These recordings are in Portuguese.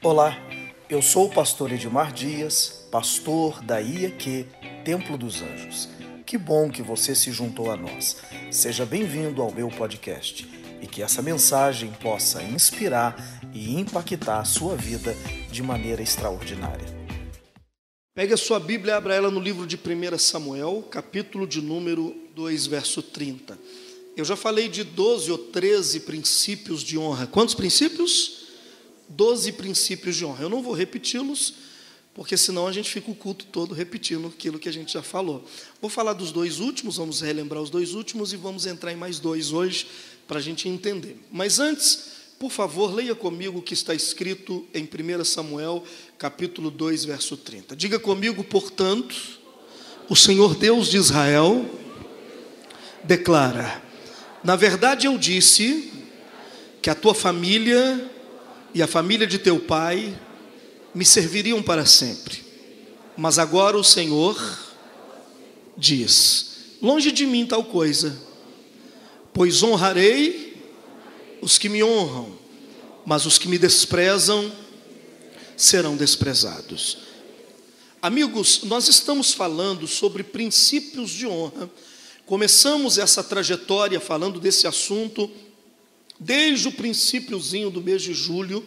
Olá, eu sou o pastor Edmar Dias, pastor da IEQ Templo dos Anjos. Que bom que você se juntou a nós. Seja bem-vindo ao meu podcast e que essa mensagem possa inspirar e impactar a sua vida de maneira extraordinária. Pegue a sua Bíblia e abra ela no livro de 1 Samuel, capítulo de número 2, verso 30. Eu já falei de 12 ou 13 princípios de honra. Quantos princípios? Doze princípios de honra. Eu não vou repeti-los, porque senão a gente fica o culto todo repetindo aquilo que a gente já falou. Vou falar dos dois últimos, vamos relembrar os dois últimos e vamos entrar em mais dois hoje para a gente entender. Mas antes, por favor, leia comigo o que está escrito em 1 Samuel, capítulo 2, verso 30. Diga comigo, portanto, o Senhor Deus de Israel declara: Na verdade eu disse que a tua família e a família de teu pai me serviriam para sempre. Mas agora o Senhor diz: Longe de mim tal coisa, pois honrarei os que me honram, mas os que me desprezam serão desprezados. Amigos, nós estamos falando sobre princípios de honra. Começamos essa trajetória falando desse assunto desde o princípiozinho do mês de julho.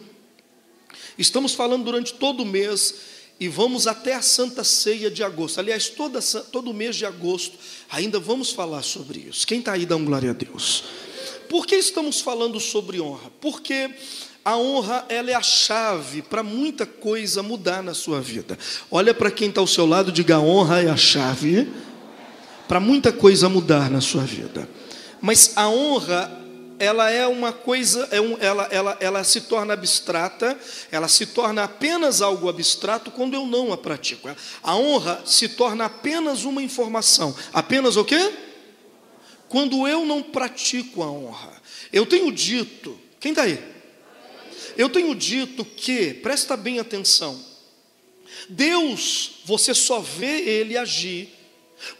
Estamos falando durante todo o mês e vamos até a Santa Ceia de agosto. Aliás, toda, todo mês de agosto ainda vamos falar sobre isso. Quem está aí, dá um glória a Deus. Por que estamos falando sobre honra? Porque a honra ela é a chave para muita coisa mudar na sua vida. Olha para quem está ao seu lado, diga: a honra é a chave para muita coisa mudar na sua vida. Mas a honra ela é uma coisa, é um, ela, ela, ela se torna abstrata, ela se torna apenas algo abstrato quando eu não a pratico. A honra se torna apenas uma informação. Apenas o quê? Quando eu não pratico a honra. Eu tenho dito, quem está aí? Eu tenho dito que, presta bem atenção, Deus, você só vê Ele agir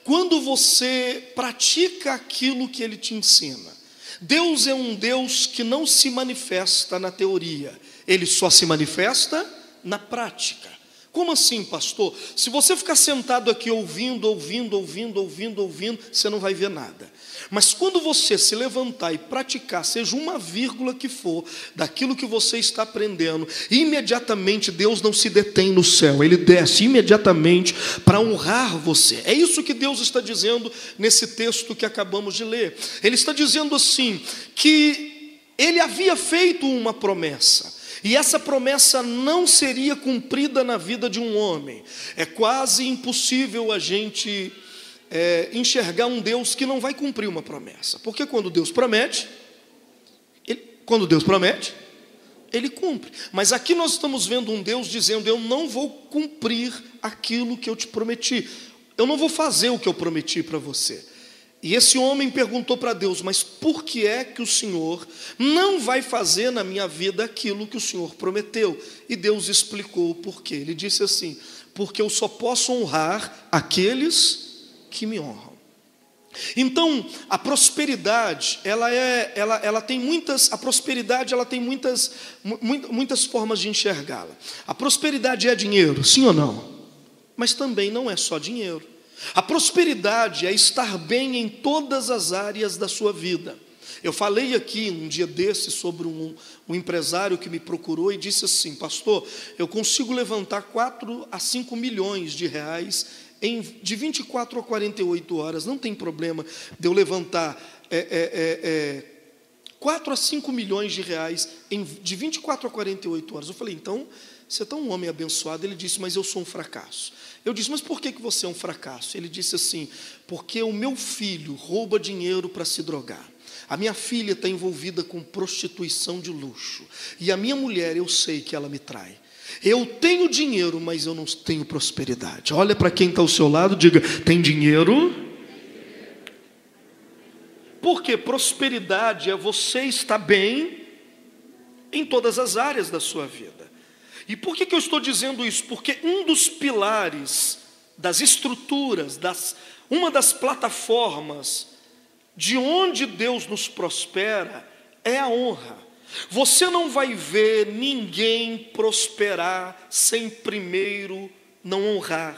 quando você pratica aquilo que Ele te ensina. Deus é um Deus que não se manifesta na teoria, ele só se manifesta na prática. Como assim, pastor? Se você ficar sentado aqui ouvindo, ouvindo, ouvindo, ouvindo, ouvindo, você não vai ver nada. Mas quando você se levantar e praticar, seja uma vírgula que for, daquilo que você está aprendendo, imediatamente Deus não se detém no céu, ele desce imediatamente para honrar você. É isso que Deus está dizendo nesse texto que acabamos de ler. Ele está dizendo assim: que ele havia feito uma promessa. E essa promessa não seria cumprida na vida de um homem. É quase impossível a gente é, enxergar um Deus que não vai cumprir uma promessa. Porque quando Deus promete, ele, quando Deus promete, ele cumpre. Mas aqui nós estamos vendo um Deus dizendo: Eu não vou cumprir aquilo que eu te prometi. Eu não vou fazer o que eu prometi para você. E esse homem perguntou para Deus: Mas por que é que o Senhor não vai fazer na minha vida aquilo que o Senhor prometeu? E Deus explicou o porquê. Ele disse assim: Porque eu só posso honrar aqueles que me honram. Então, a prosperidade, ela é, ela, ela tem muitas, a prosperidade, ela tem muitas, muitas formas de enxergá-la. A prosperidade é dinheiro, sim ou não? Mas também não é só dinheiro. A prosperidade é estar bem em todas as áreas da sua vida. Eu falei aqui um dia desse sobre um, um, empresário que me procurou e disse assim: Pastor, eu consigo levantar 4 a 5 milhões de reais em, de 24 a 48 horas, não tem problema de eu levantar é, é, é, é 4 a 5 milhões de reais em, de 24 a 48 horas. Eu falei, então, você é um homem abençoado. Ele disse, mas eu sou um fracasso. Eu disse, mas por que, que você é um fracasso? Ele disse assim, porque o meu filho rouba dinheiro para se drogar. A minha filha está envolvida com prostituição de luxo. E a minha mulher, eu sei que ela me trai. Eu tenho dinheiro, mas eu não tenho prosperidade. Olha para quem está ao seu lado, diga: tem dinheiro? Porque prosperidade é você estar bem em todas as áreas da sua vida. E por que, que eu estou dizendo isso? Porque um dos pilares das estruturas, das, uma das plataformas de onde Deus nos prospera é a honra. Você não vai ver ninguém prosperar sem primeiro não honrar.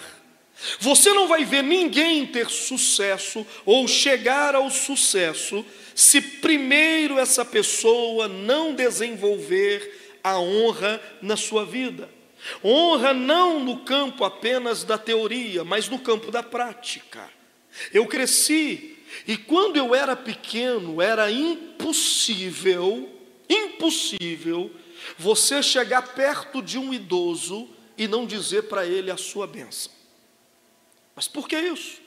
Você não vai ver ninguém ter sucesso ou chegar ao sucesso se primeiro essa pessoa não desenvolver a honra na sua vida. Honra não no campo apenas da teoria, mas no campo da prática. Eu cresci e quando eu era pequeno era impossível, impossível você chegar perto de um idoso e não dizer para ele a sua bênção. Mas por que isso?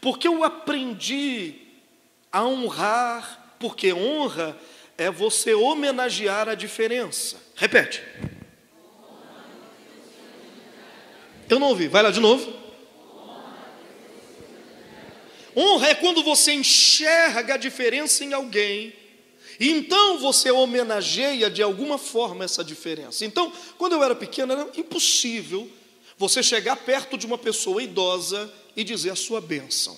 Porque eu aprendi a honrar, porque honra é você homenagear a diferença. Repete. Eu não ouvi, vai lá de novo. Honra é quando você enxerga a diferença em alguém, então você homenageia de alguma forma essa diferença. Então, quando eu era pequeno, era impossível você chegar perto de uma pessoa idosa e dizer a sua bênção.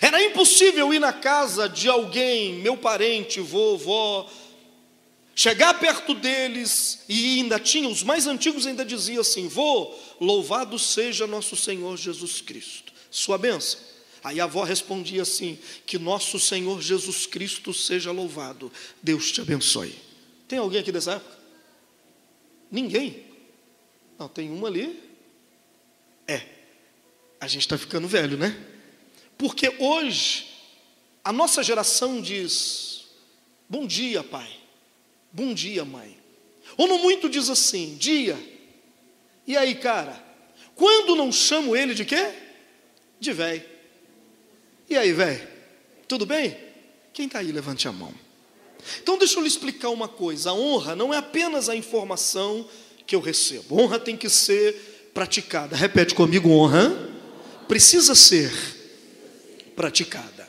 Era impossível ir na casa de alguém, meu parente, vovó, chegar perto deles e ainda tinha, os mais antigos ainda diziam assim: Vô, louvado seja nosso Senhor Jesus Cristo, sua bênção. Aí a avó respondia assim: Que nosso Senhor Jesus Cristo seja louvado, Deus te abençoe. Tem alguém aqui dessa época? Ninguém. Não, tem uma ali. É, a gente está ficando velho, né? Porque hoje, a nossa geração diz: Bom dia, pai. Bom dia, mãe. Ou no muito diz assim: Dia. E aí, cara? Quando não chamo ele de quê? De velho. E aí, velho? Tudo bem? Quem está aí, levante a mão. Então, deixa eu lhe explicar uma coisa: a honra não é apenas a informação que eu recebo, honra tem que ser praticada. Repete comigo: honra precisa ser praticada.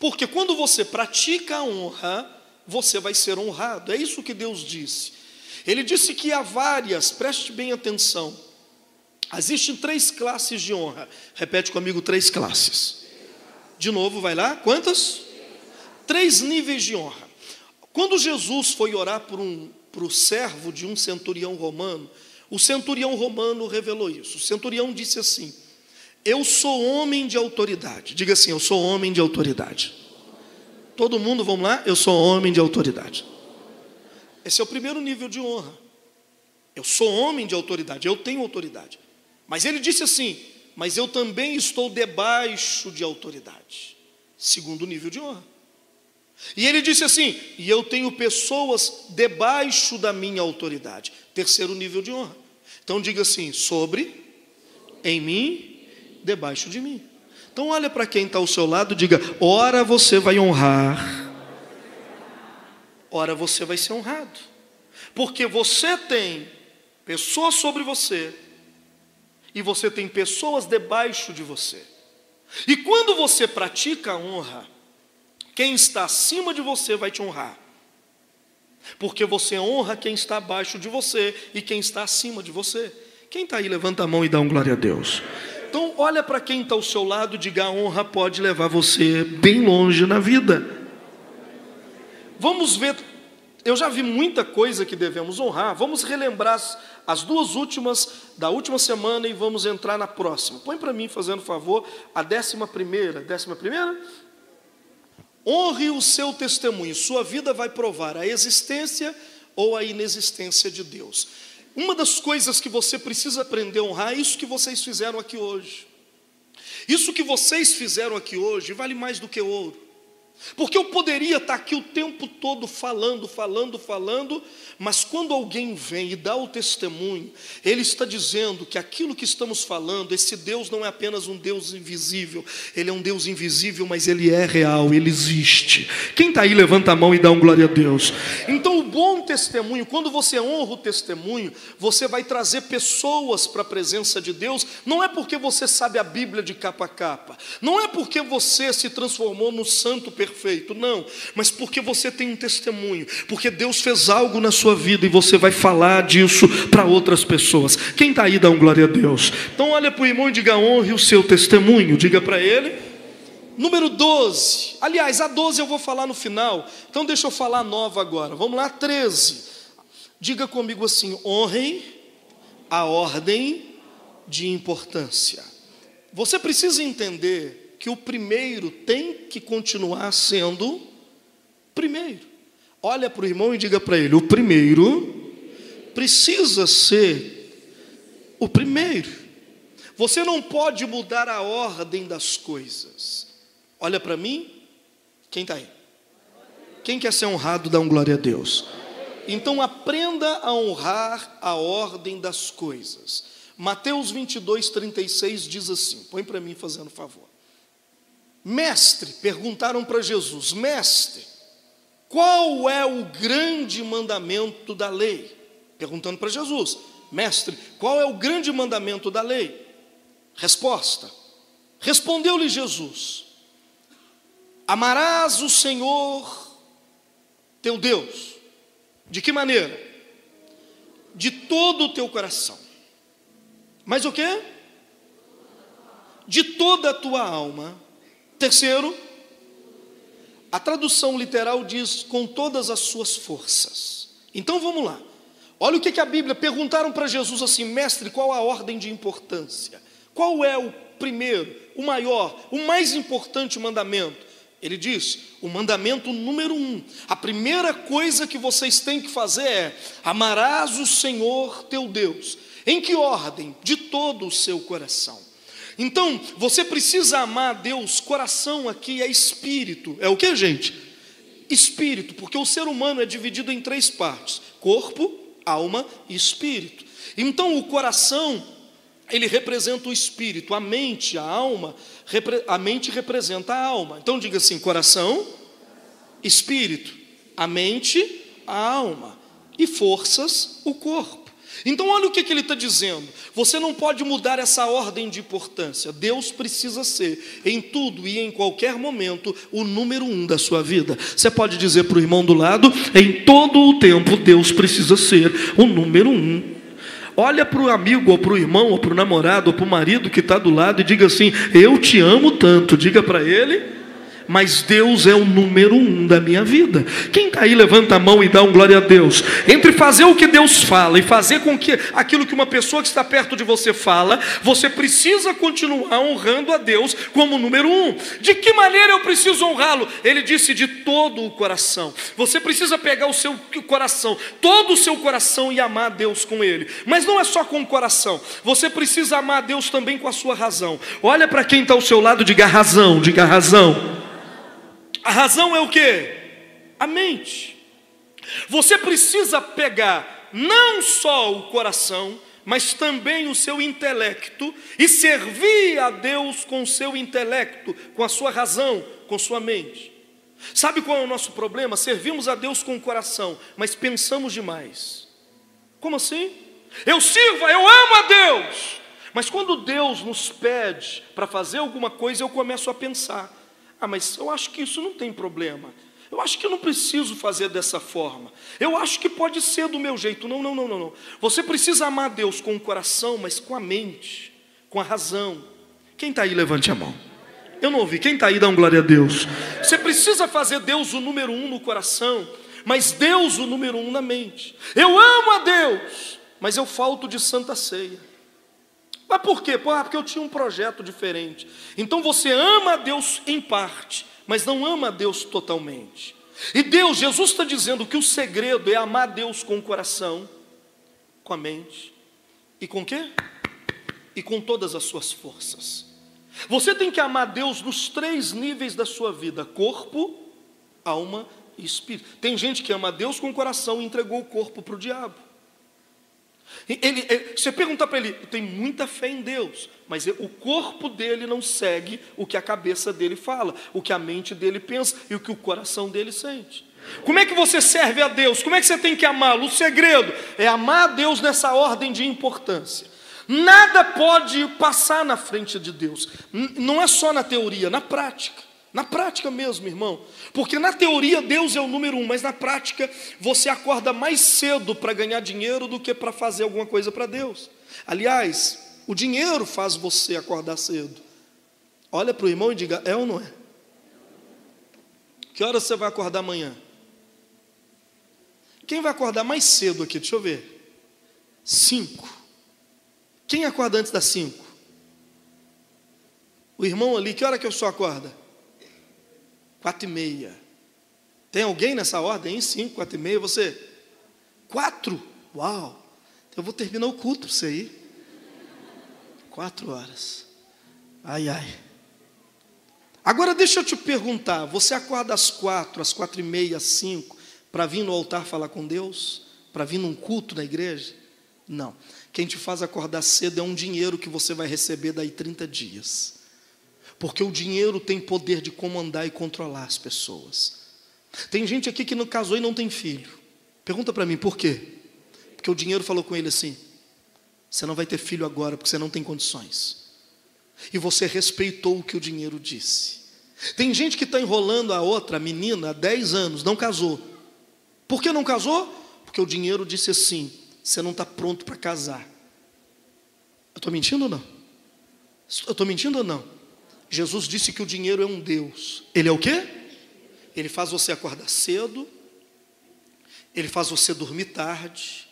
Porque quando você pratica a honra, você vai ser honrado. É isso que Deus disse. Ele disse que há várias, preste bem atenção. Existem três classes de honra. Repete comigo: três classes. De novo, vai lá. Quantas? Três níveis de honra. Quando Jesus foi orar por um, para o servo de um centurião romano, o centurião romano revelou isso. O centurião disse assim: eu sou homem de autoridade. Diga assim: Eu sou homem de autoridade. Todo mundo, vamos lá? Eu sou homem de autoridade. Esse é o primeiro nível de honra. Eu sou homem de autoridade, eu tenho autoridade. Mas ele disse assim: Mas eu também estou debaixo de autoridade. Segundo nível de honra. E ele disse assim: E eu tenho pessoas debaixo da minha autoridade. Terceiro nível de honra. Então diga assim: Sobre, em mim debaixo de mim. Então olha para quem está ao seu lado, diga: ora você vai honrar, ora você vai ser honrado, porque você tem pessoas sobre você e você tem pessoas debaixo de você. E quando você pratica a honra, quem está acima de você vai te honrar. Porque você honra quem está abaixo de você e quem está acima de você. Quem está aí, levanta a mão e dá um glória a Deus. Então, olha para quem está ao seu lado diga: a honra pode levar você bem longe na vida. Vamos ver, eu já vi muita coisa que devemos honrar. Vamos relembrar as, as duas últimas da última semana e vamos entrar na próxima. Põe para mim, fazendo favor, a décima primeira. Décima primeira? Honre o seu testemunho, sua vida vai provar a existência ou a inexistência de Deus. Uma das coisas que você precisa aprender a honrar é isso que vocês fizeram aqui hoje. Isso que vocês fizeram aqui hoje vale mais do que ouro. Porque eu poderia estar aqui o tempo todo falando, falando, falando, mas quando alguém vem e dá o testemunho, ele está dizendo que aquilo que estamos falando, esse Deus não é apenas um Deus invisível, ele é um Deus invisível, mas ele é real, ele existe. Quem está aí, levanta a mão e dá um glória a Deus. Então, o bom testemunho, quando você honra o testemunho, você vai trazer pessoas para a presença de Deus, não é porque você sabe a Bíblia de capa a capa, não é porque você se transformou no santo perfeito, não, mas porque você tem um testemunho, porque Deus fez algo na sua vida e você vai falar disso para outras pessoas. Quem está aí, dá um glória a Deus. Então, olha para o irmão e diga: honre o seu testemunho, diga para ele Número 12. Aliás, a 12 eu vou falar no final. Então deixa eu falar a nova agora. Vamos lá, 13. Diga comigo assim: honrem a ordem de importância. Você precisa entender que o primeiro tem que continuar sendo primeiro. Olha para o irmão e diga para ele: o primeiro precisa ser o primeiro. Você não pode mudar a ordem das coisas. Olha para mim, quem está aí? Quem quer ser honrado, dá um glória a Deus. Então aprenda a honrar a ordem das coisas. Mateus 22, 36 diz assim: põe para mim fazendo favor. Mestre, perguntaram para Jesus: Mestre, qual é o grande mandamento da lei? Perguntando para Jesus: Mestre, qual é o grande mandamento da lei? Resposta: Respondeu-lhe Jesus: Amarás o Senhor teu Deus. De que maneira? De todo o teu coração. Mas o que? De toda a tua alma. Terceiro, a tradução literal diz com todas as suas forças. Então vamos lá. Olha o que, que a Bíblia perguntaram para Jesus assim, mestre, qual a ordem de importância? Qual é o primeiro, o maior, o mais importante mandamento? Ele diz: o mandamento número um, a primeira coisa que vocês têm que fazer é: amarás o Senhor teu Deus. Em que ordem? De todo o seu coração. Então, você precisa amar a Deus, coração aqui é espírito. É o que, gente? Espírito, porque o ser humano é dividido em três partes: corpo, alma e espírito. Então, o coração ele representa o espírito, a mente, a alma, a mente representa a alma. Então diga assim: coração, espírito, a mente, a alma, e forças, o corpo. Então, olha o que, que ele está dizendo. Você não pode mudar essa ordem de importância. Deus precisa ser, em tudo e em qualquer momento, o número um da sua vida. Você pode dizer para o irmão do lado: em todo o tempo, Deus precisa ser o número um Olha para o amigo, ou para o irmão, ou para o namorado, ou para o marido que está do lado e diga assim: Eu te amo tanto. Diga para ele mas Deus é o número um da minha vida. Quem está aí, levanta a mão e dá um glória a Deus. Entre fazer o que Deus fala e fazer com que aquilo que uma pessoa que está perto de você fala, você precisa continuar honrando a Deus como número um. De que maneira eu preciso honrá-lo? Ele disse de todo o coração. Você precisa pegar o seu coração, todo o seu coração e amar a Deus com ele. Mas não é só com o coração. Você precisa amar a Deus também com a sua razão. Olha para quem está ao seu lado, diga razão, diga razão. A razão é o que? A mente. Você precisa pegar não só o coração, mas também o seu intelecto e servir a Deus com o seu intelecto, com a sua razão, com sua mente. Sabe qual é o nosso problema? Servimos a Deus com o coração, mas pensamos demais. Como assim? Eu sirvo, eu amo a Deus. Mas quando Deus nos pede para fazer alguma coisa, eu começo a pensar. Ah, mas eu acho que isso não tem problema. Eu acho que eu não preciso fazer dessa forma. Eu acho que pode ser do meu jeito. Não, não, não, não, não. Você precisa amar Deus com o coração, mas com a mente, com a razão. Quem está aí, levante a mão. Eu não ouvi. Quem está aí, dá um glória a Deus. Você precisa fazer Deus o número um no coração, mas Deus o número um na mente. Eu amo a Deus, mas eu falto de santa ceia. Mas por quê? Ah, porque eu tinha um projeto diferente. Então você ama a Deus em parte, mas não ama a Deus totalmente. E Deus, Jesus está dizendo que o segredo é amar Deus com o coração, com a mente e com o quê? E com todas as suas forças. Você tem que amar Deus nos três níveis da sua vida: corpo, alma e espírito. Tem gente que ama Deus com o coração e entregou o corpo para o diabo. Ele, ele, você pergunta para ele, tem muita fé em Deus, mas o corpo dele não segue o que a cabeça dele fala, o que a mente dele pensa e o que o coração dele sente. Como é que você serve a Deus? Como é que você tem que amá-lo? O segredo é amar a Deus nessa ordem de importância. Nada pode passar na frente de Deus, não é só na teoria, na prática. Na prática mesmo, irmão. Porque na teoria Deus é o número um, mas na prática você acorda mais cedo para ganhar dinheiro do que para fazer alguma coisa para Deus. Aliás, o dinheiro faz você acordar cedo. Olha para o irmão e diga: é ou não é? Que horas você vai acordar amanhã? Quem vai acordar mais cedo aqui? Deixa eu ver. Cinco. Quem acorda antes das cinco? O irmão ali, que hora que eu só acorda? Quatro e meia. Tem alguém nessa ordem? Em cinco, quatro e meia, você? Quatro? Uau! Eu vou terminar o culto para você ir. Quatro horas. Ai, ai. Agora deixa eu te perguntar: você acorda às quatro, às quatro e meia, às cinco, para vir no altar falar com Deus? Para vir num culto na igreja? Não. Quem te faz acordar cedo é um dinheiro que você vai receber daí 30 dias. Porque o dinheiro tem poder de comandar e controlar as pessoas. Tem gente aqui que não casou e não tem filho. Pergunta para mim por quê? Porque o dinheiro falou com ele assim: você não vai ter filho agora porque você não tem condições. E você respeitou o que o dinheiro disse. Tem gente que está enrolando a outra, menina, há 10 anos, não casou. Por que não casou? Porque o dinheiro disse assim: você não está pronto para casar. Eu estou mentindo ou não? Eu estou mentindo ou não? Jesus disse que o dinheiro é um Deus. Ele é o quê? Ele faz você acordar cedo, ele faz você dormir tarde,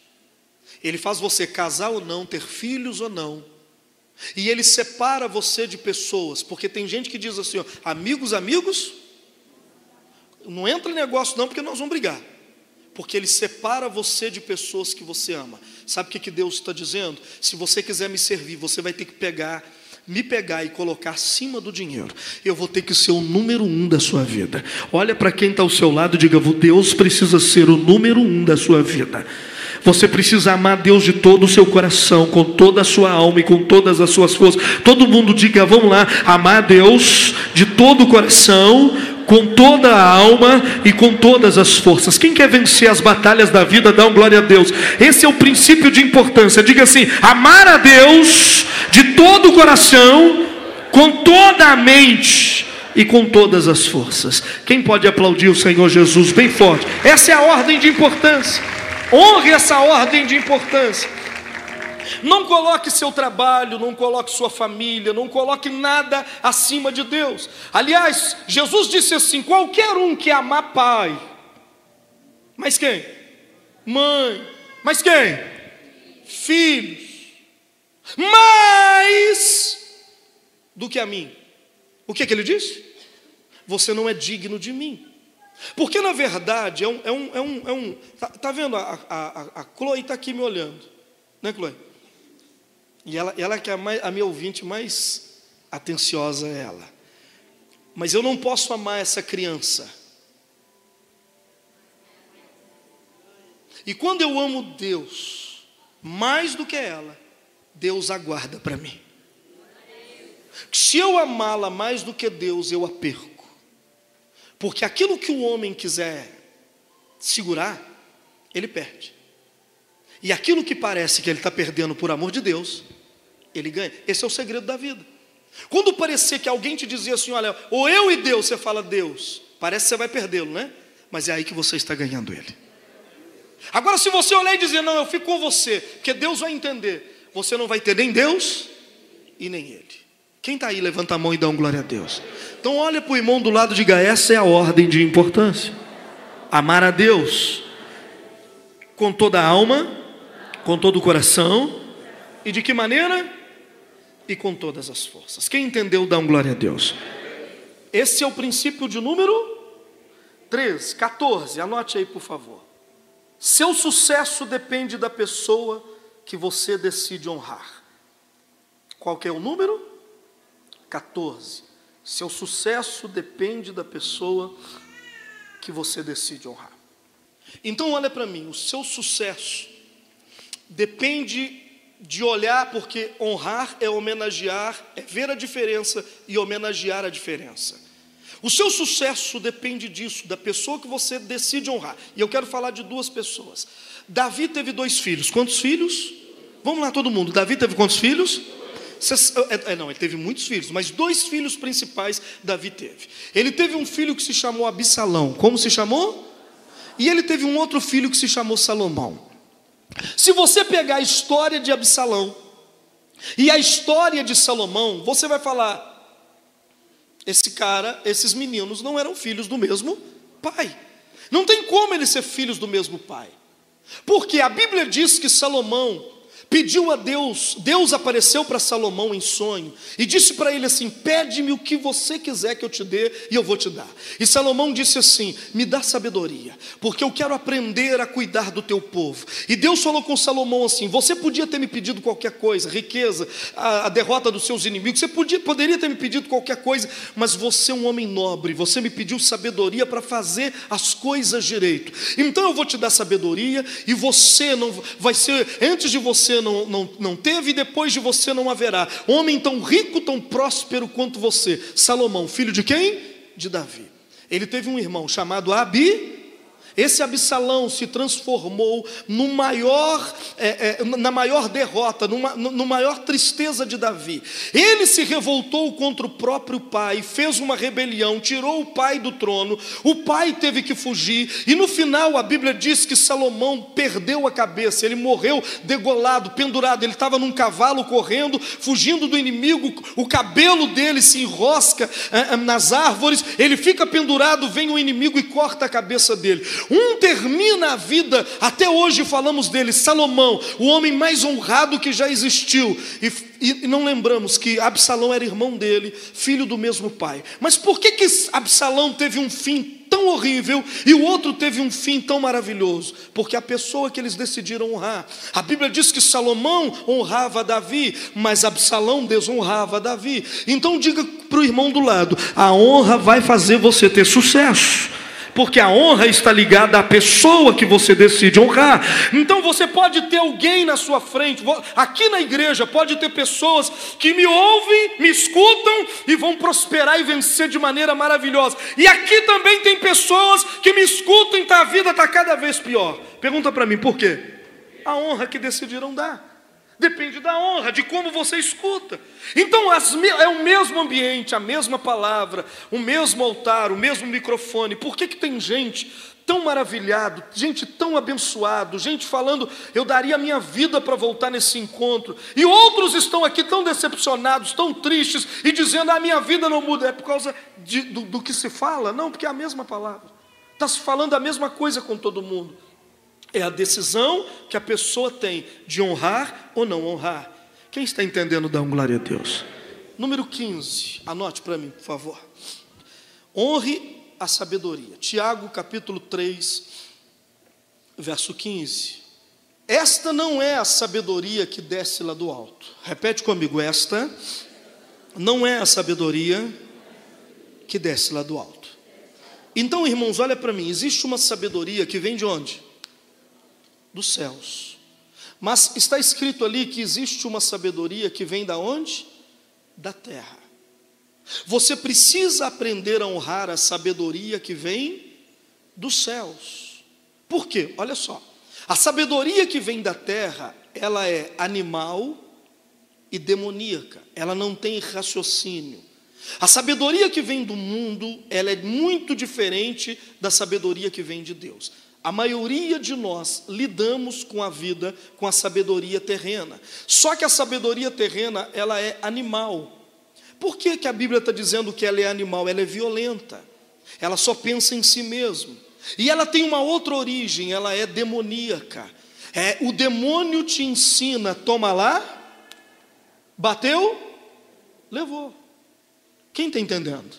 ele faz você casar ou não, ter filhos ou não. E ele separa você de pessoas, porque tem gente que diz assim: ó, amigos, amigos, não entra em negócio não, porque nós vamos brigar. Porque ele separa você de pessoas que você ama. Sabe o que, que Deus está dizendo? Se você quiser me servir, você vai ter que pegar me pegar e colocar acima do dinheiro, eu vou ter que ser o número um da sua vida. Olha para quem está ao seu lado e diga: Deus precisa ser o número um da sua vida. Você precisa amar Deus de todo o seu coração, com toda a sua alma e com todas as suas forças. Todo mundo diga: vamos lá, amar Deus de todo o coração, com toda a alma e com todas as forças. Quem quer vencer as batalhas da vida, dá um glória a Deus. Esse é o princípio de importância. Diga assim: amar a Deus de todo o coração, com toda a mente e com todas as forças. Quem pode aplaudir o Senhor Jesus bem forte? Essa é a ordem de importância. Honre essa ordem de importância. Não coloque seu trabalho, não coloque sua família, não coloque nada acima de Deus. Aliás, Jesus disse assim: qualquer um que amar pai, mas quem? Mãe, mas quem? Filhos, mais do que a mim. O que, que ele disse? Você não é digno de mim. Porque na verdade é um. É um, é um, é um tá, tá vendo? A, a, a Chloe está aqui me olhando, né, Chloe? E ela, ela que é a, mais, a minha ouvinte mais atenciosa é ela. Mas eu não posso amar essa criança. E quando eu amo Deus mais do que ela, Deus aguarda para mim. Se eu amá-la mais do que Deus, eu a perco. Porque aquilo que o homem quiser segurar, ele perde. E aquilo que parece que ele está perdendo por amor de Deus, ele ganha. Esse é o segredo da vida. Quando parecer que alguém te dizia assim, olha, ou eu e Deus, você fala Deus, parece que você vai perdê-lo, né? Mas é aí que você está ganhando ele. Agora, se você olhar e dizer, não, eu fico com você, porque Deus vai entender, você não vai ter nem Deus e nem Ele. Quem está aí, levanta a mão e dá um glória a Deus. Então, olha para o irmão do lado e diga: essa é a ordem de importância. Amar a Deus com toda a alma, com todo o coração, e de que maneira? E com todas as forças. Quem entendeu, dá um glória a Deus. Esse é o princípio de número 13, 14, anote aí por favor. Seu sucesso depende da pessoa que você decide honrar. Qual que é o número? 14. Seu sucesso depende da pessoa que você decide honrar. Então olha para mim, o seu sucesso depende de olhar, porque honrar é homenagear, é ver a diferença e homenagear a diferença. O seu sucesso depende disso, da pessoa que você decide honrar. E eu quero falar de duas pessoas. Davi teve dois filhos. Quantos filhos? Vamos lá, todo mundo. Davi teve quantos filhos? É, é, não, ele teve muitos filhos, mas dois filhos principais Davi teve. Ele teve um filho que se chamou Absalão. Como se chamou? E ele teve um outro filho que se chamou Salomão. Se você pegar a história de Absalão e a história de Salomão, você vai falar: esse cara, esses meninos não eram filhos do mesmo pai. Não tem como eles ser filhos do mesmo pai. Porque a Bíblia diz que Salomão pediu a Deus, Deus apareceu para Salomão em sonho e disse para ele assim: Pede-me o que você quiser que eu te dê e eu vou te dar. E Salomão disse assim: Me dá sabedoria, porque eu quero aprender a cuidar do teu povo. E Deus falou com Salomão assim: Você podia ter me pedido qualquer coisa, riqueza, a, a derrota dos seus inimigos, você podia, poderia ter me pedido qualquer coisa, mas você é um homem nobre, você me pediu sabedoria para fazer as coisas direito. Então eu vou te dar sabedoria e você não vai ser, antes de você não, não, não teve depois de você não haverá. Homem tão rico, tão próspero quanto você. Salomão, filho de quem? De Davi. Ele teve um irmão chamado Abi, esse Absalão se transformou no maior, é, é, na maior derrota, numa, no maior tristeza de Davi. Ele se revoltou contra o próprio pai, fez uma rebelião, tirou o pai do trono, o pai teve que fugir, e no final a Bíblia diz que Salomão perdeu a cabeça, ele morreu degolado, pendurado, ele estava num cavalo correndo, fugindo do inimigo, o cabelo dele se enrosca é, é nas árvores, ele fica pendurado, vem o inimigo e corta a cabeça dele. Um termina a vida, até hoje falamos dele, Salomão, o homem mais honrado que já existiu. E, e não lembramos que Absalão era irmão dele, filho do mesmo pai. Mas por que, que Absalão teve um fim tão horrível e o outro teve um fim tão maravilhoso? Porque a pessoa que eles decidiram honrar. A Bíblia diz que Salomão honrava Davi, mas Absalão desonrava Davi. Então diga para o irmão do lado: a honra vai fazer você ter sucesso porque a honra está ligada à pessoa que você decide honrar. Então você pode ter alguém na sua frente, aqui na igreja, pode ter pessoas que me ouvem, me escutam e vão prosperar e vencer de maneira maravilhosa. E aqui também tem pessoas que me escutam e a vida está cada vez pior. Pergunta para mim, por quê? A honra que decidiram dar. Depende da honra, de como você escuta. Então as, é o mesmo ambiente, a mesma palavra, o mesmo altar, o mesmo microfone. Por que, que tem gente tão maravilhado, gente tão abençoado, gente falando, eu daria a minha vida para voltar nesse encontro, e outros estão aqui tão decepcionados, tão tristes, e dizendo, a minha vida não muda, é por causa de, do, do que se fala? Não, porque é a mesma palavra, está se falando a mesma coisa com todo mundo. É a decisão que a pessoa tem de honrar ou não honrar. Quem está entendendo, dá um glória a Deus. Número 15, anote para mim, por favor. Honre a sabedoria. Tiago, capítulo 3, verso 15. Esta não é a sabedoria que desce lá do alto. Repete comigo, esta não é a sabedoria que desce lá do alto. Então, irmãos, olha para mim, existe uma sabedoria que vem de onde? Dos céus. Mas está escrito ali que existe uma sabedoria que vem da onde? Da terra. Você precisa aprender a honrar a sabedoria que vem dos céus. Por quê? Olha só. A sabedoria que vem da terra, ela é animal e demoníaca. Ela não tem raciocínio. A sabedoria que vem do mundo, ela é muito diferente da sabedoria que vem de Deus. A maioria de nós lidamos com a vida com a sabedoria terrena. Só que a sabedoria terrena, ela é animal. Por que, que a Bíblia está dizendo que ela é animal? Ela é violenta. Ela só pensa em si mesma. E ela tem uma outra origem, ela é demoníaca. É, o demônio te ensina, toma lá, bateu, levou. Quem está entendendo?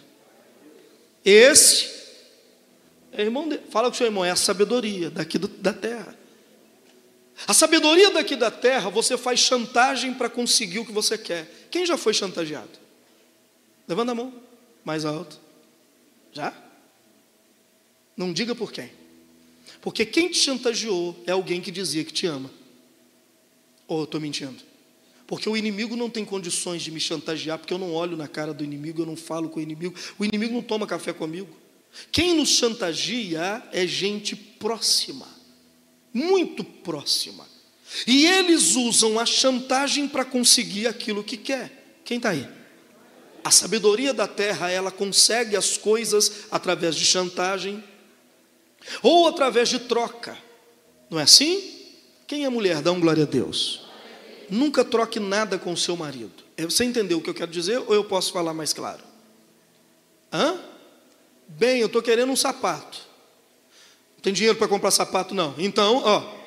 Esse irmão dele. Fala com o seu irmão, é a sabedoria daqui do, da terra. A sabedoria daqui da terra, você faz chantagem para conseguir o que você quer. Quem já foi chantageado? Levanta a mão, mais alto. Já? Não diga por quem. Porque quem te chantageou é alguém que dizia que te ama. Ou eu estou mentindo? Porque o inimigo não tem condições de me chantagear, porque eu não olho na cara do inimigo, eu não falo com o inimigo, o inimigo não toma café comigo. Quem nos chantageia é gente próxima, muito próxima. E eles usam a chantagem para conseguir aquilo que quer. Quem está aí? A sabedoria da terra, ela consegue as coisas através de chantagem ou através de troca. Não é assim? Quem é mulher? Dá um glória a Deus. Nunca troque nada com o seu marido. É, você entendeu o que eu quero dizer ou eu posso falar mais claro? Hã? Bem, eu estou querendo um sapato. Tem dinheiro para comprar sapato? Não. Então, ó.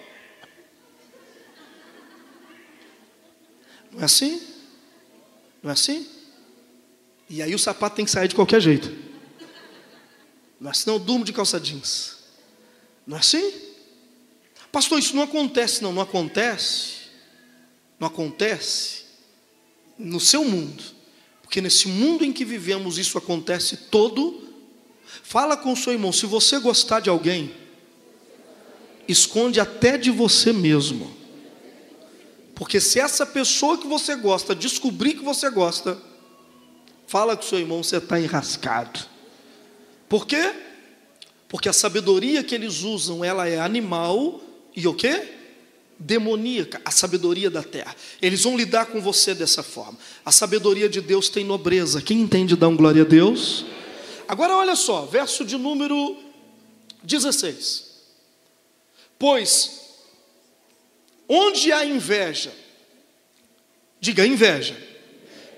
Não é assim? Não é assim? E aí o sapato tem que sair de qualquer jeito. Não é assim, não, eu durmo de calça jeans. Não é assim? Pastor, isso não acontece, não, não acontece. Não acontece no seu mundo. Porque nesse mundo em que vivemos, isso acontece todo. Fala com o seu irmão, se você gostar de alguém, esconde até de você mesmo. Porque se essa pessoa que você gosta descobrir que você gosta, fala com o seu irmão, você está enrascado. Por quê? Porque a sabedoria que eles usam, ela é animal e o quê? Demoníaca, a sabedoria da terra. Eles vão lidar com você dessa forma. A sabedoria de Deus tem nobreza. Quem entende dá um glória a Deus? Agora olha só, verso de número 16. Pois onde há inveja, diga inveja,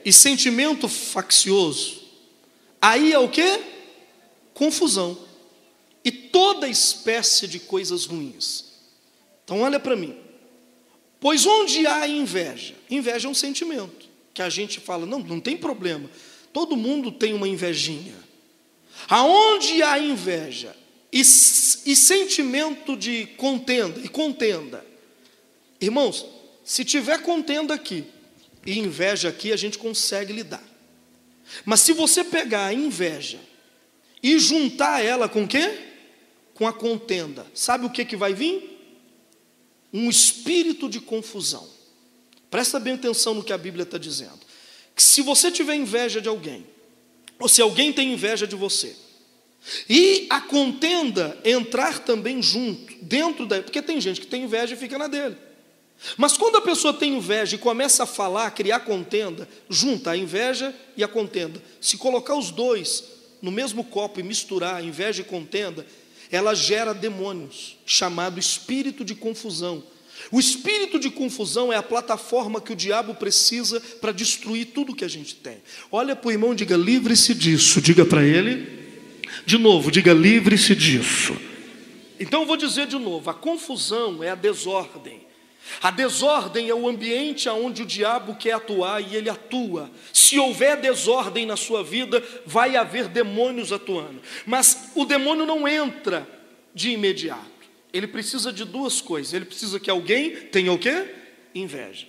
e sentimento faccioso, aí é o que? Confusão. E toda espécie de coisas ruins. Então olha para mim. Pois onde há inveja? Inveja é um sentimento que a gente fala, não, não tem problema. Todo mundo tem uma invejinha. Aonde há inveja e, e sentimento de contenda e contenda. Irmãos, se tiver contenda aqui e inveja aqui, a gente consegue lidar. Mas se você pegar a inveja e juntar ela com o quê? Com a contenda, sabe o que, que vai vir? Um espírito de confusão. Presta bem atenção no que a Bíblia está dizendo. Que se você tiver inveja de alguém, ou se alguém tem inveja de você, e a contenda entrar também junto, dentro da. Porque tem gente que tem inveja e fica na dele. Mas quando a pessoa tem inveja e começa a falar, a criar contenda, junta a inveja e a contenda. Se colocar os dois no mesmo copo e misturar inveja e contenda, ela gera demônios, chamado espírito de confusão. O espírito de confusão é a plataforma que o diabo precisa para destruir tudo que a gente tem. Olha para o irmão diga: livre-se disso. Diga para ele. De novo, diga: livre-se disso. Então eu vou dizer de novo: a confusão é a desordem. A desordem é o ambiente onde o diabo quer atuar e ele atua. Se houver desordem na sua vida, vai haver demônios atuando. Mas o demônio não entra de imediato. Ele precisa de duas coisas. Ele precisa que alguém tenha o quê? Inveja.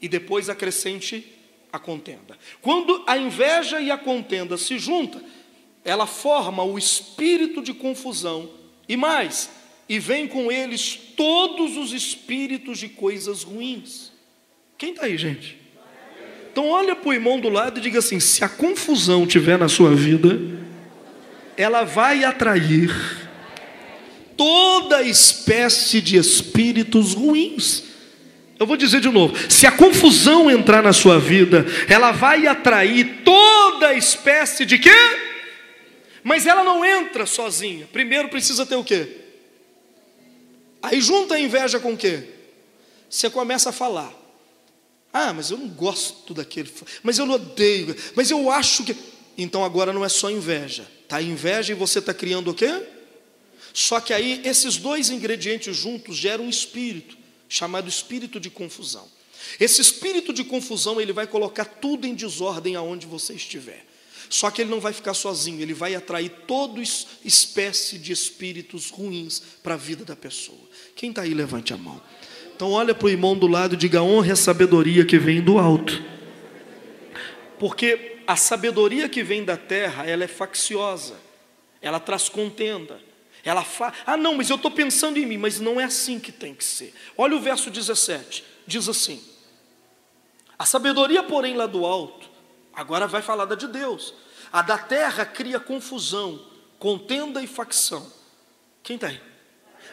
E depois acrescente a contenda. Quando a inveja e a contenda se juntam, ela forma o espírito de confusão. E mais, e vem com eles todos os espíritos de coisas ruins. Quem está aí, gente? Então olha para o irmão do lado e diga assim: se a confusão tiver na sua vida, ela vai atrair toda espécie de espíritos ruins. Eu vou dizer de novo: se a confusão entrar na sua vida, ela vai atrair toda espécie de quê? Mas ela não entra sozinha. Primeiro precisa ter o quê? Aí junta a inveja com o quê? Você começa a falar. Ah, mas eu não gosto daquele, mas eu não odeio, mas eu acho que. Então agora não é só inveja. Tá inveja e você está criando o quê? Só que aí esses dois ingredientes juntos geram um espírito, chamado espírito de confusão. Esse espírito de confusão, ele vai colocar tudo em desordem aonde você estiver. Só que ele não vai ficar sozinho, ele vai atrair toda espécie de espíritos ruins para a vida da pessoa. Quem está aí, levante a mão. Então, olha para o irmão do lado e diga: honra a sabedoria que vem do alto. Porque a sabedoria que vem da terra, ela é facciosa, ela traz contenda. Ela fala, ah, não, mas eu estou pensando em mim, mas não é assim que tem que ser. Olha o verso 17, diz assim: A sabedoria, porém, lá do alto, agora vai falar da de Deus, a da terra cria confusão, contenda e facção. Quem está aí?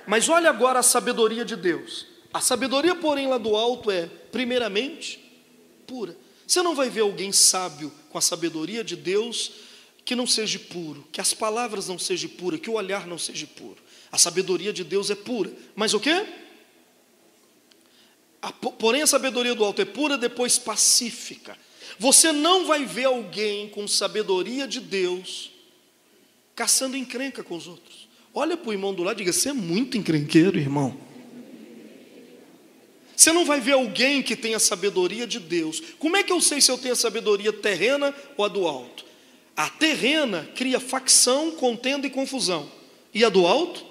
Mas olha agora a sabedoria de Deus. A sabedoria, porém, lá do alto é, primeiramente, pura. Você não vai ver alguém sábio com a sabedoria de Deus que não seja puro, que as palavras não sejam puras, que o olhar não seja puro. A sabedoria de Deus é pura. Mas o quê? A, porém, a sabedoria do alto é pura, depois pacífica. Você não vai ver alguém com sabedoria de Deus caçando encrenca com os outros Olha para o irmão do lado e diga: Você é muito encrenqueiro, irmão. Você não vai ver alguém que tenha sabedoria de Deus. Como é que eu sei se eu tenho a sabedoria terrena ou a do alto? A terrena cria facção, contenda e confusão. E a do alto?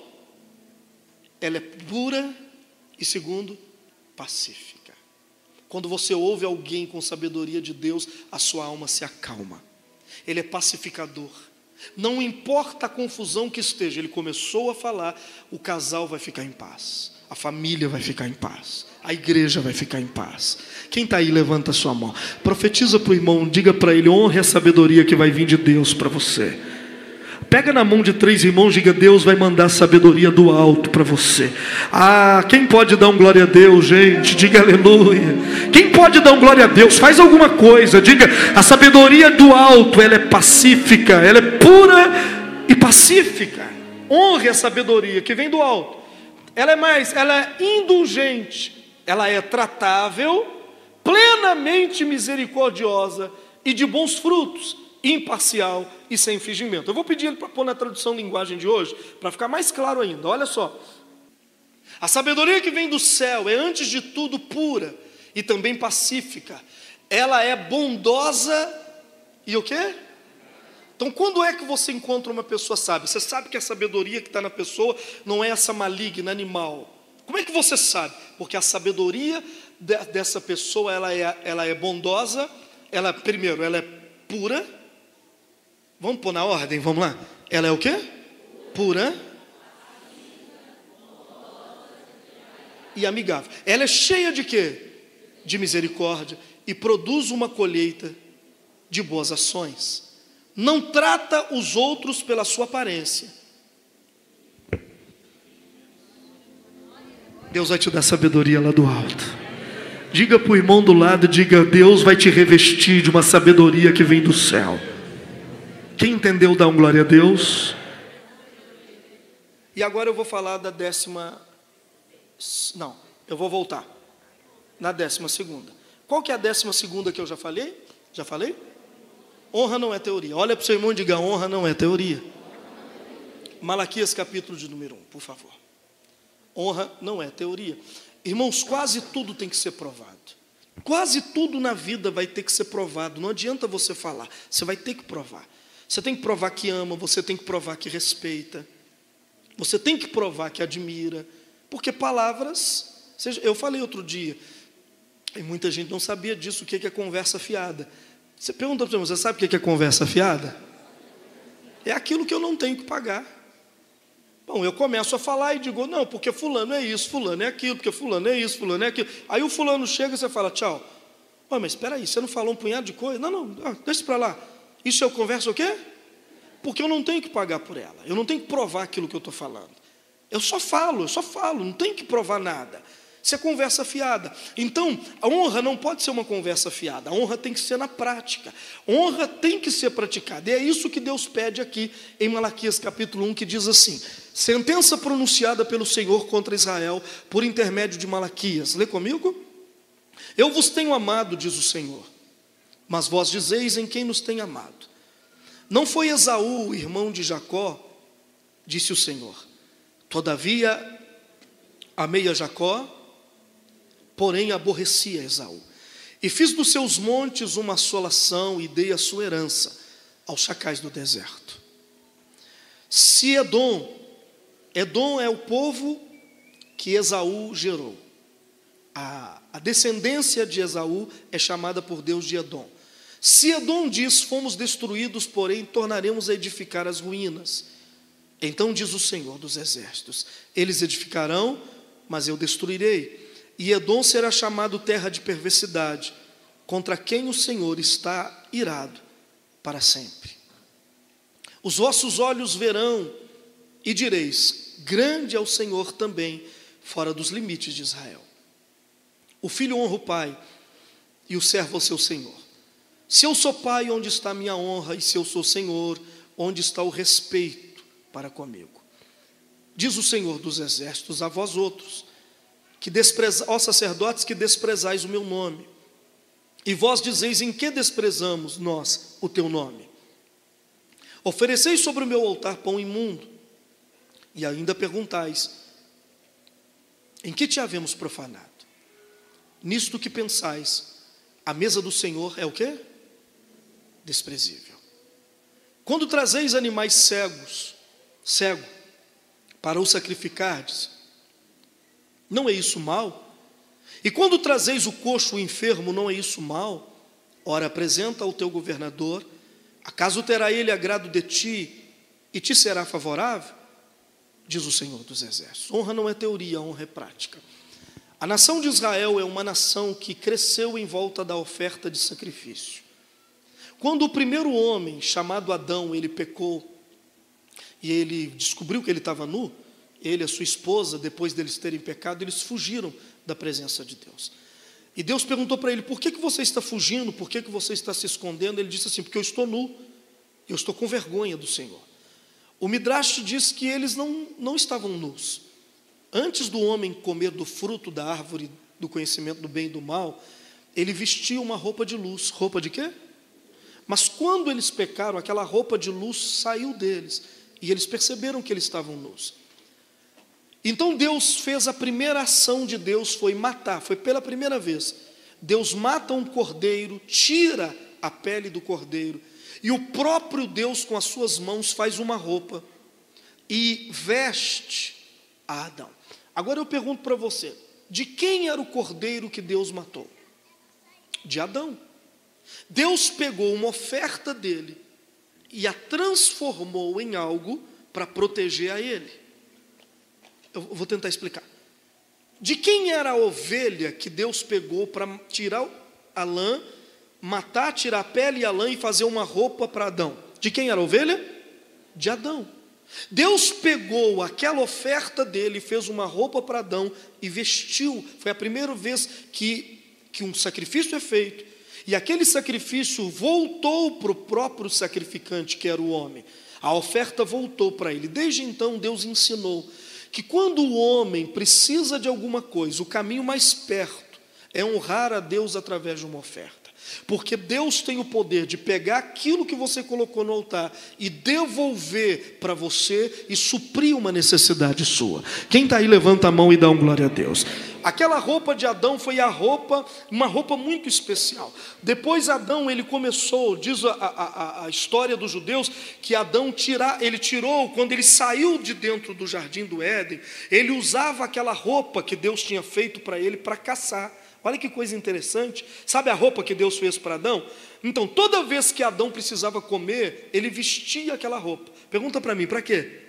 Ela é pura e, segundo, pacífica. Quando você ouve alguém com sabedoria de Deus, a sua alma se acalma. Ele é pacificador. Não importa a confusão que esteja, ele começou a falar, o casal vai ficar em paz, a família vai ficar em paz, a igreja vai ficar em paz. Quem está aí, levanta a sua mão. Profetiza para o irmão, diga para ele: honre a sabedoria que vai vir de Deus para você. Pega na mão de três irmãos, diga: Deus vai mandar sabedoria do alto para você. Ah, quem pode dar um glória a Deus, gente? Diga aleluia. Quem pode dar um glória a Deus? Faz alguma coisa. Diga: a sabedoria do alto, ela é pacífica, ela é pura e pacífica. Honre a sabedoria que vem do alto. Ela é mais, ela é indulgente, ela é tratável, plenamente misericordiosa e de bons frutos imparcial e sem fingimento. Eu vou pedir ele para pôr na tradução linguagem de hoje, para ficar mais claro ainda. Olha só. A sabedoria que vem do céu é, antes de tudo, pura e também pacífica. Ela é bondosa e o quê? Então, quando é que você encontra uma pessoa sábia? Você sabe que a sabedoria que está na pessoa não é essa maligna, animal. Como é que você sabe? Porque a sabedoria dessa pessoa, ela é, ela é bondosa, ela, primeiro, ela é pura, Vamos pôr na ordem, vamos lá. Ela é o quê? Pura e amigável. Ela é cheia de quê? De misericórdia e produz uma colheita de boas ações. Não trata os outros pela sua aparência. Deus vai te dar sabedoria lá do alto. Diga para o irmão do lado, diga, Deus vai te revestir de uma sabedoria que vem do céu. Quem entendeu, dá um glória a Deus. E agora eu vou falar da décima. Não, eu vou voltar. Na décima segunda. Qual que é a décima segunda que eu já falei? Já falei? Honra não é teoria. Olha para o seu irmão e diga: honra não é teoria. Malaquias capítulo de número 1, por favor. Honra não é teoria. Irmãos, quase tudo tem que ser provado. Quase tudo na vida vai ter que ser provado. Não adianta você falar, você vai ter que provar. Você tem que provar que ama, você tem que provar que respeita, você tem que provar que admira, porque palavras, eu falei outro dia, e muita gente não sabia disso, o que é conversa fiada. Você pergunta para você sabe o que é conversa fiada? É aquilo que eu não tenho que pagar. Bom, eu começo a falar e digo, não, porque fulano é isso, fulano é aquilo, porque fulano é isso, fulano é aquilo. Aí o fulano chega e você fala, tchau. mas espera aí, você não falou um punhado de coisa? Não, não, deixa para lá. Isso eu converso o quê? Porque eu não tenho que pagar por ela. Eu não tenho que provar aquilo que eu estou falando. Eu só falo, eu só falo, não tenho que provar nada. Isso é conversa fiada. Então, a honra não pode ser uma conversa fiada. A honra tem que ser na prática. Honra tem que ser praticada. E é isso que Deus pede aqui em Malaquias capítulo 1, que diz assim: sentença pronunciada pelo Senhor contra Israel por intermédio de Malaquias. Lê comigo? Eu vos tenho amado, diz o Senhor mas vós dizeis em quem nos tem amado. Não foi Esaú, irmão de Jacó, disse o Senhor. Todavia, amei a Jacó, porém aborreci a Esaú. E fiz dos seus montes uma assolação e dei a sua herança aos chacais do deserto. Se Edom, Edom é o povo que Esaú gerou. A, a descendência de Esaú é chamada por Deus de Edom. Se Edom diz: Fomos destruídos, porém tornaremos a edificar as ruínas. Então diz o Senhor dos Exércitos: Eles edificarão, mas eu destruirei. E Edom será chamado terra de perversidade, contra quem o Senhor está irado para sempre. Os vossos olhos verão e direis: Grande é o Senhor também, fora dos limites de Israel. O filho honra o pai, e o servo ao seu senhor. Se eu sou pai, onde está a minha honra? E se eu sou senhor, onde está o respeito para comigo? Diz o Senhor dos exércitos a vós outros, que despreza, ó sacerdotes, que desprezais o meu nome. E vós dizeis: em que desprezamos nós o teu nome? Ofereceis sobre o meu altar pão imundo. E ainda perguntais: Em que te havemos profanado? Nisto que pensais, a mesa do Senhor é o quê? Desprezível. Quando trazeis animais cegos, cego, para o sacrificardes, não é isso mal? E quando trazeis o coxo o enfermo, não é isso mal? Ora, apresenta ao teu governador, acaso terá ele agrado de ti e te será favorável? Diz o Senhor dos Exércitos. Honra não é teoria, honra é prática. A nação de Israel é uma nação que cresceu em volta da oferta de sacrifício. Quando o primeiro homem, chamado Adão, ele pecou e ele descobriu que ele estava nu, ele e a sua esposa, depois deles terem pecado, eles fugiram da presença de Deus. E Deus perguntou para ele: Por que, que você está fugindo? Por que, que você está se escondendo? Ele disse assim: Porque eu estou nu, eu estou com vergonha do Senhor. O Midrash diz que eles não, não estavam nus. Antes do homem comer do fruto da árvore do conhecimento do bem e do mal, ele vestia uma roupa de luz. Roupa de quê? Mas quando eles pecaram, aquela roupa de luz saiu deles e eles perceberam que eles estavam nus. Então Deus fez a primeira ação de Deus foi matar, foi pela primeira vez. Deus mata um cordeiro, tira a pele do cordeiro, e o próprio Deus com as suas mãos faz uma roupa e veste a Adão. Agora eu pergunto para você: de quem era o cordeiro que Deus matou? De Adão. Deus pegou uma oferta dele e a transformou em algo para proteger a ele. Eu vou tentar explicar. De quem era a ovelha que Deus pegou para tirar a lã, matar, tirar a pele e a lã e fazer uma roupa para Adão? De quem era a ovelha? De Adão. Deus pegou aquela oferta dele, fez uma roupa para Adão e vestiu. Foi a primeira vez que, que um sacrifício é feito. E aquele sacrifício voltou para o próprio sacrificante, que era o homem. A oferta voltou para ele. Desde então, Deus ensinou que quando o homem precisa de alguma coisa, o caminho mais perto é honrar a Deus através de uma oferta. Porque Deus tem o poder de pegar aquilo que você colocou no altar e devolver para você e suprir uma necessidade sua. Quem está aí, levanta a mão e dá um glória a Deus. Aquela roupa de Adão foi a roupa, uma roupa muito especial. Depois Adão ele começou, diz a, a, a história dos judeus, que Adão tirar, ele tirou quando ele saiu de dentro do jardim do Éden, ele usava aquela roupa que Deus tinha feito para ele para caçar. Olha que coisa interessante. Sabe a roupa que Deus fez para Adão? Então, toda vez que Adão precisava comer, ele vestia aquela roupa. Pergunta para mim, para quê?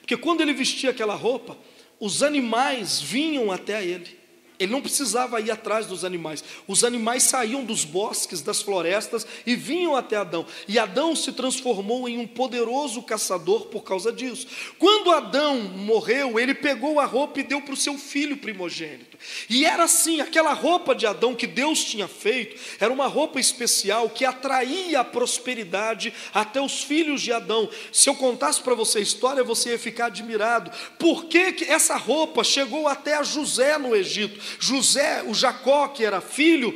Porque quando ele vestia aquela roupa, os animais vinham até ele. Ele não precisava ir atrás dos animais. Os animais saíam dos bosques, das florestas e vinham até Adão. E Adão se transformou em um poderoso caçador por causa disso. Quando Adão morreu, ele pegou a roupa e deu para o seu filho primogênito. E era assim: aquela roupa de Adão que Deus tinha feito, era uma roupa especial que atraía a prosperidade até os filhos de Adão. Se eu contasse para você a história, você ia ficar admirado. Por que, que essa roupa chegou até a José no Egito? José, o Jacó, que era filho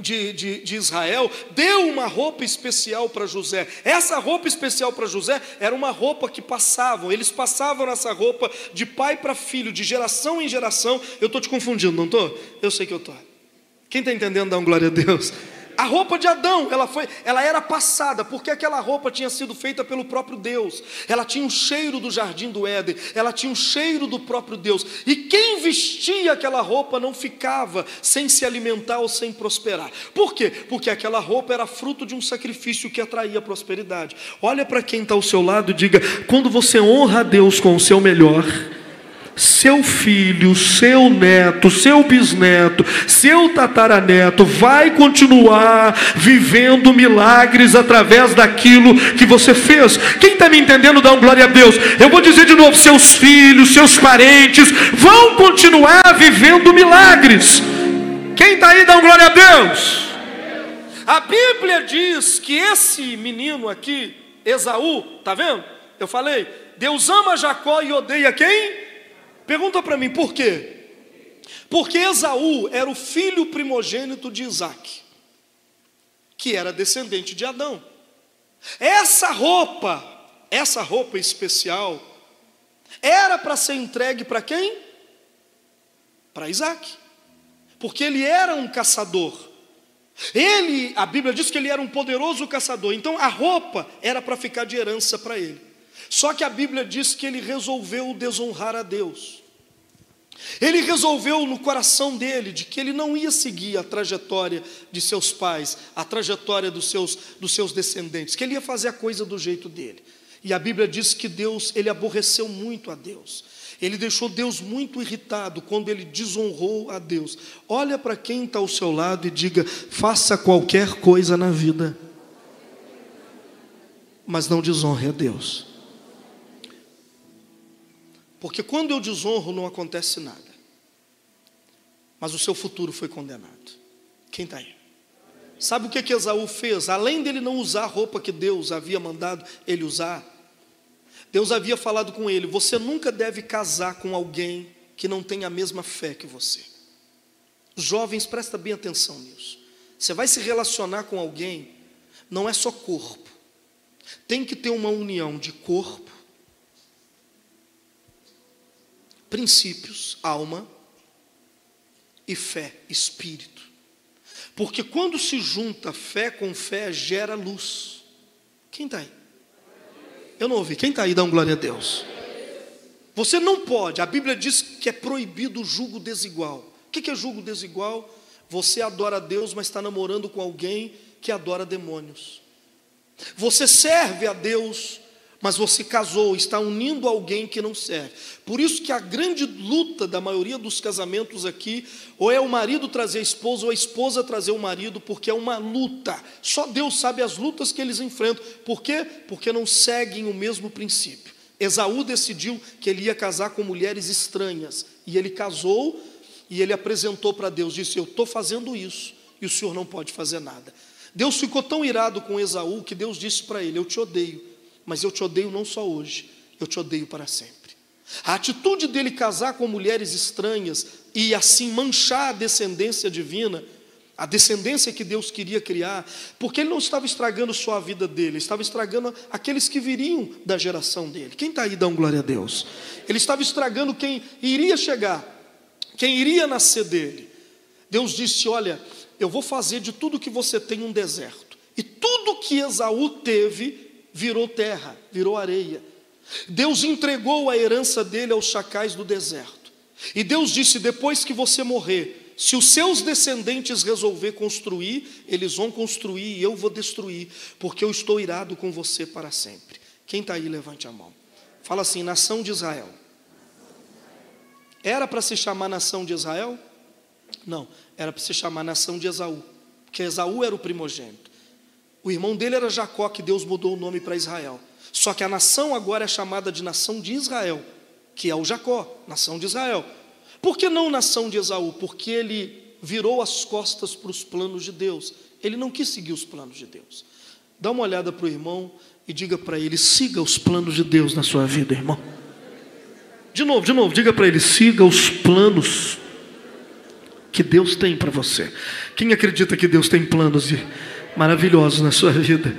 de, de, de, Israel, deu uma roupa especial para José. Essa roupa especial para José era uma roupa que passavam, eles passavam essa roupa de pai para filho, de geração em geração. Eu estou te confundindo, não estou? Eu sei que eu estou. Quem está entendendo, dá um glória a Deus. A roupa de Adão, ela foi, ela era passada, porque aquela roupa tinha sido feita pelo próprio Deus. Ela tinha um cheiro do jardim do Éden, ela tinha um cheiro do próprio Deus. E quem vestia aquela roupa não ficava sem se alimentar ou sem prosperar. Por quê? Porque aquela roupa era fruto de um sacrifício que atraía prosperidade. Olha para quem está ao seu lado e diga: quando você honra a Deus com o seu melhor, seu filho, seu neto, seu bisneto, seu tataraneto vai continuar vivendo milagres através daquilo que você fez. Quem está me entendendo, dá um glória a Deus. Eu vou dizer de novo: seus filhos, seus parentes vão continuar vivendo milagres. Quem está aí, dá um glória a Deus. A Bíblia diz que esse menino aqui, Esaú, está vendo? Eu falei, Deus ama Jacó e odeia quem? Pergunta para mim por quê? Porque Esaú era o filho primogênito de Isaac, que era descendente de Adão. Essa roupa, essa roupa especial, Era para ser entregue para quem? Para Isaac, porque ele era um caçador. Ele, a Bíblia diz que ele era um poderoso caçador, então a roupa era para ficar de herança para ele. Só que a Bíblia diz que ele resolveu desonrar a Deus. Ele resolveu no coração dele de que ele não ia seguir a trajetória de seus pais, a trajetória dos seus, dos seus descendentes, que ele ia fazer a coisa do jeito dele. E a Bíblia diz que Deus, ele aborreceu muito a Deus. Ele deixou Deus muito irritado quando ele desonrou a Deus. Olha para quem está ao seu lado e diga: faça qualquer coisa na vida, mas não desonre a Deus. Porque quando eu desonro, não acontece nada. Mas o seu futuro foi condenado. Quem está aí? Sabe o que, que Esaú fez? Além dele não usar a roupa que Deus havia mandado ele usar, Deus havia falado com ele: Você nunca deve casar com alguém que não tem a mesma fé que você. Jovens, presta bem atenção nisso. Você vai se relacionar com alguém, não é só corpo, tem que ter uma união de corpo, princípios, alma e fé, espírito. Porque quando se junta fé com fé, gera luz. Quem está aí? Eu não ouvi. Quem está aí? Dá um glória a Deus. Você não pode, a Bíblia diz que é proibido o julgo desigual. O que é julgo desigual? Você adora Deus, mas está namorando com alguém que adora demônios. Você serve a Deus, mas você casou, está unindo alguém que não serve. Por isso que a grande luta da maioria dos casamentos aqui, ou é o marido trazer a esposa, ou a esposa trazer o marido, porque é uma luta. Só Deus sabe as lutas que eles enfrentam. Por quê? Porque não seguem o mesmo princípio. Esaú decidiu que ele ia casar com mulheres estranhas, e ele casou, e ele apresentou para Deus, disse: Eu estou fazendo isso, e o senhor não pode fazer nada. Deus ficou tão irado com Esaú que Deus disse para ele: Eu te odeio mas eu te odeio não só hoje, eu te odeio para sempre. A atitude dele casar com mulheres estranhas e assim manchar a descendência divina, a descendência que Deus queria criar, porque ele não estava estragando só a vida dele, estava estragando aqueles que viriam da geração dele. Quem está aí, dá um glória a Deus. Ele estava estragando quem iria chegar, quem iria nascer dele. Deus disse: Olha, eu vou fazer de tudo que você tem um deserto. E tudo que Esaú teve, virou terra, virou areia. Deus entregou a herança dele aos chacais do deserto. E Deus disse: depois que você morrer, se os seus descendentes resolver construir, eles vão construir e eu vou destruir, porque eu estou irado com você para sempre. Quem está aí, levante a mão. Fala assim: nação de Israel. Era para se chamar nação de Israel? Não, era para se chamar nação de Esaú, porque Esaú era o primogênito. O irmão dele era Jacó, que Deus mudou o nome para Israel. Só que a nação agora é chamada de nação de Israel, que é o Jacó, nação de Israel. Por que não nação de Esaú? Porque ele virou as costas para os planos de Deus. Ele não quis seguir os planos de Deus. Dá uma olhada para o irmão e diga para ele: siga os planos de Deus na sua vida, irmão. De novo, de novo, diga para ele: siga os planos que Deus tem para você. Quem acredita que Deus tem planos de maravilhosos na sua vida.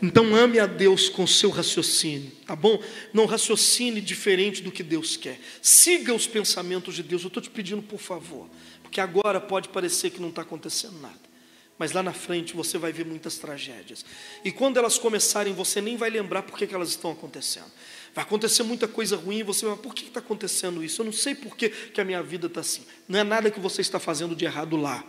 Então ame a Deus com seu raciocínio, tá bom? Não raciocine diferente do que Deus quer. Siga os pensamentos de Deus. Eu estou te pedindo, por favor, porque agora pode parecer que não está acontecendo nada, mas lá na frente você vai ver muitas tragédias. E quando elas começarem, você nem vai lembrar por que, elas estão acontecendo. Vai acontecer muita coisa ruim e você vai, por que está acontecendo isso? Eu não sei por que, que a minha vida está assim. Não é nada que você está fazendo de errado lá,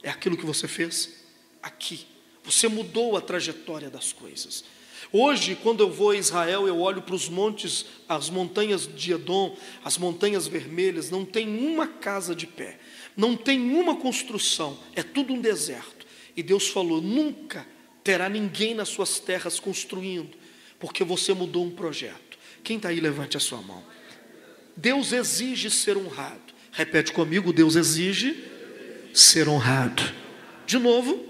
é aquilo que você fez aqui. Você mudou a trajetória das coisas. Hoje, quando eu vou a Israel, eu olho para os montes, as montanhas de Edom, as montanhas vermelhas, não tem uma casa de pé, não tem uma construção, é tudo um deserto. E Deus falou: nunca terá ninguém nas suas terras construindo, porque você mudou um projeto. Quem está aí, levante a sua mão. Deus exige ser honrado. Repete comigo: Deus exige ser honrado. De novo,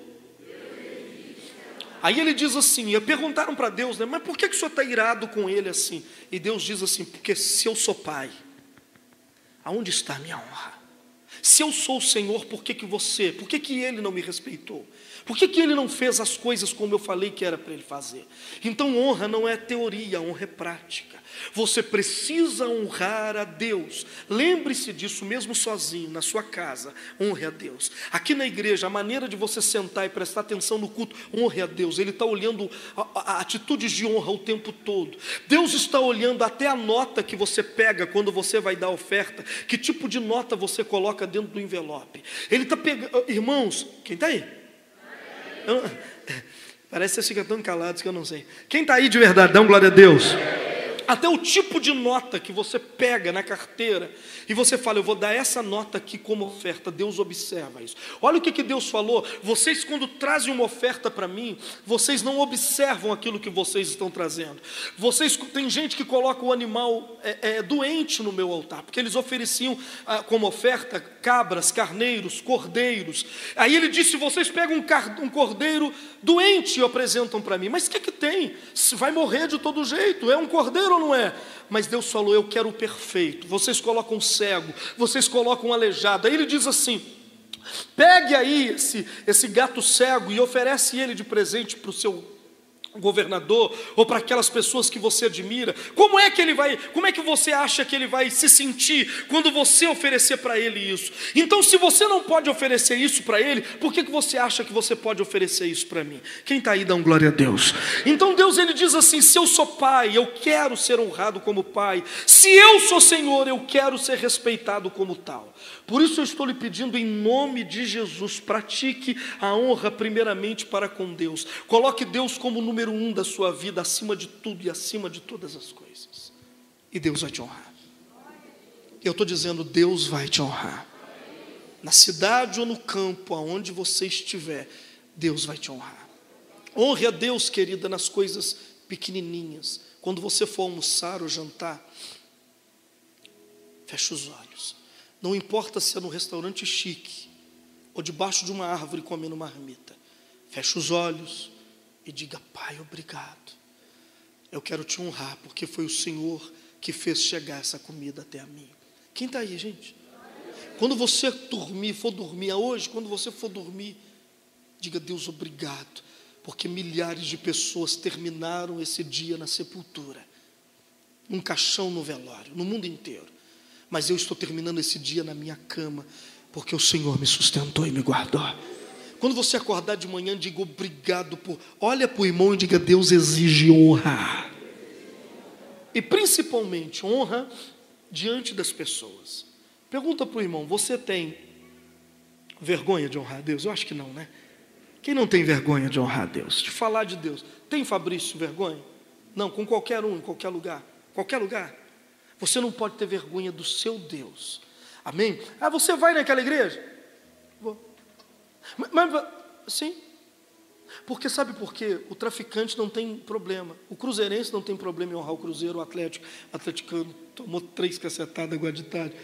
Aí ele diz assim, e perguntaram para Deus, né, mas por que, que o senhor está irado com ele assim? E Deus diz assim, porque se eu sou pai, aonde está a minha honra? Se eu sou o Senhor, por que, que você, por que, que ele não me respeitou? Por que, que ele não fez as coisas como eu falei que era para ele fazer? Então, honra não é teoria, honra é prática. Você precisa honrar a Deus. Lembre-se disso mesmo sozinho, na sua casa. Honre a Deus. Aqui na igreja, a maneira de você sentar e prestar atenção no culto, honre a Deus. Ele está olhando atitudes de honra o tempo todo. Deus está olhando até a nota que você pega quando você vai dar oferta. Que tipo de nota você coloca dentro do envelope? Ele está pegando. Irmãos, quem está aí? Parece que vocês ficam tão calados que eu não sei. Quem está aí de verdade? Dá um glória a Deus até o tipo de nota que você pega na carteira e você fala, eu vou dar essa nota aqui como oferta, Deus observa isso. Olha o que, que Deus falou: vocês, quando trazem uma oferta para mim, vocês não observam aquilo que vocês estão trazendo. Vocês tem gente que coloca o animal é, é, doente no meu altar, porque eles ofereciam ah, como oferta cabras, carneiros, cordeiros. Aí ele disse: vocês pegam um, car, um cordeiro doente e apresentam para mim, mas o que, que tem? Vai morrer de todo jeito, é um cordeiro ou não é? Mas Deus falou: Eu quero o perfeito. Vocês colocam cego, vocês colocam aleijado. Aí ele diz assim: Pegue aí esse, esse gato cego e oferece ele de presente para o seu governador ou para aquelas pessoas que você admira, como é que ele vai, como é que você acha que ele vai se sentir quando você oferecer para ele isso? Então, se você não pode oferecer isso para ele, por que, que você acha que você pode oferecer isso para mim? Quem está aí, dá um glória a Deus. Então, Deus ele diz assim: se eu sou pai, eu quero ser honrado como pai, se eu sou Senhor, eu quero ser respeitado como tal. Por isso eu estou lhe pedindo em nome de Jesus, pratique a honra primeiramente para com Deus. Coloque Deus como número um da sua vida, acima de tudo e acima de todas as coisas. E Deus vai te honrar. Eu estou dizendo, Deus vai te honrar. Na cidade ou no campo, aonde você estiver, Deus vai te honrar. Honre a Deus, querida, nas coisas pequenininhas. Quando você for almoçar ou jantar, feche os olhos. Não importa se é num restaurante chique ou debaixo de uma árvore comendo marmita. Feche os olhos e diga: Pai, obrigado. Eu quero te honrar porque foi o Senhor que fez chegar essa comida até a mim. Quem está aí, gente? Quando você dormir, for dormir hoje, quando você for dormir, diga: Deus, obrigado, porque milhares de pessoas terminaram esse dia na sepultura, num caixão no velório, no mundo inteiro mas eu estou terminando esse dia na minha cama, porque o Senhor me sustentou e me guardou. Quando você acordar de manhã, diga obrigado por. Olha para o irmão e diga: Deus exige honra. E principalmente honra diante das pessoas. Pergunta para o irmão: você tem vergonha de honrar a Deus? Eu acho que não, né? Quem não tem vergonha de honrar a Deus? De falar de Deus. Tem Fabrício vergonha? Não, com qualquer um, em qualquer lugar. Qualquer lugar. Você não pode ter vergonha do seu Deus. Amém? Ah, você vai naquela igreja? Vou. Mas, mas sim. Porque sabe por quê? O traficante não tem problema. O cruzeirense não tem problema em honrar o cruzeiro, o atlético, atleticano, tomou três cacetadas agora de tarde.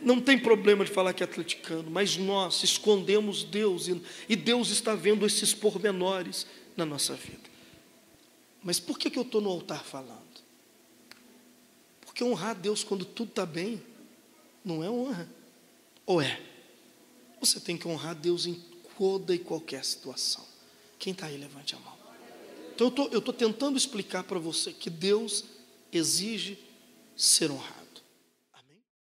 Não tem problema de falar que é atleticano, mas nós escondemos Deus e, Deus está vendo esses pormenores na nossa vida. Mas por que, que eu estou no altar falando? Porque honrar a Deus quando tudo está bem, não é honra. Ou é? Você tem que honrar a Deus em toda e qualquer situação. Quem está aí, levante a mão. Então eu estou tentando explicar para você que Deus exige ser honrado.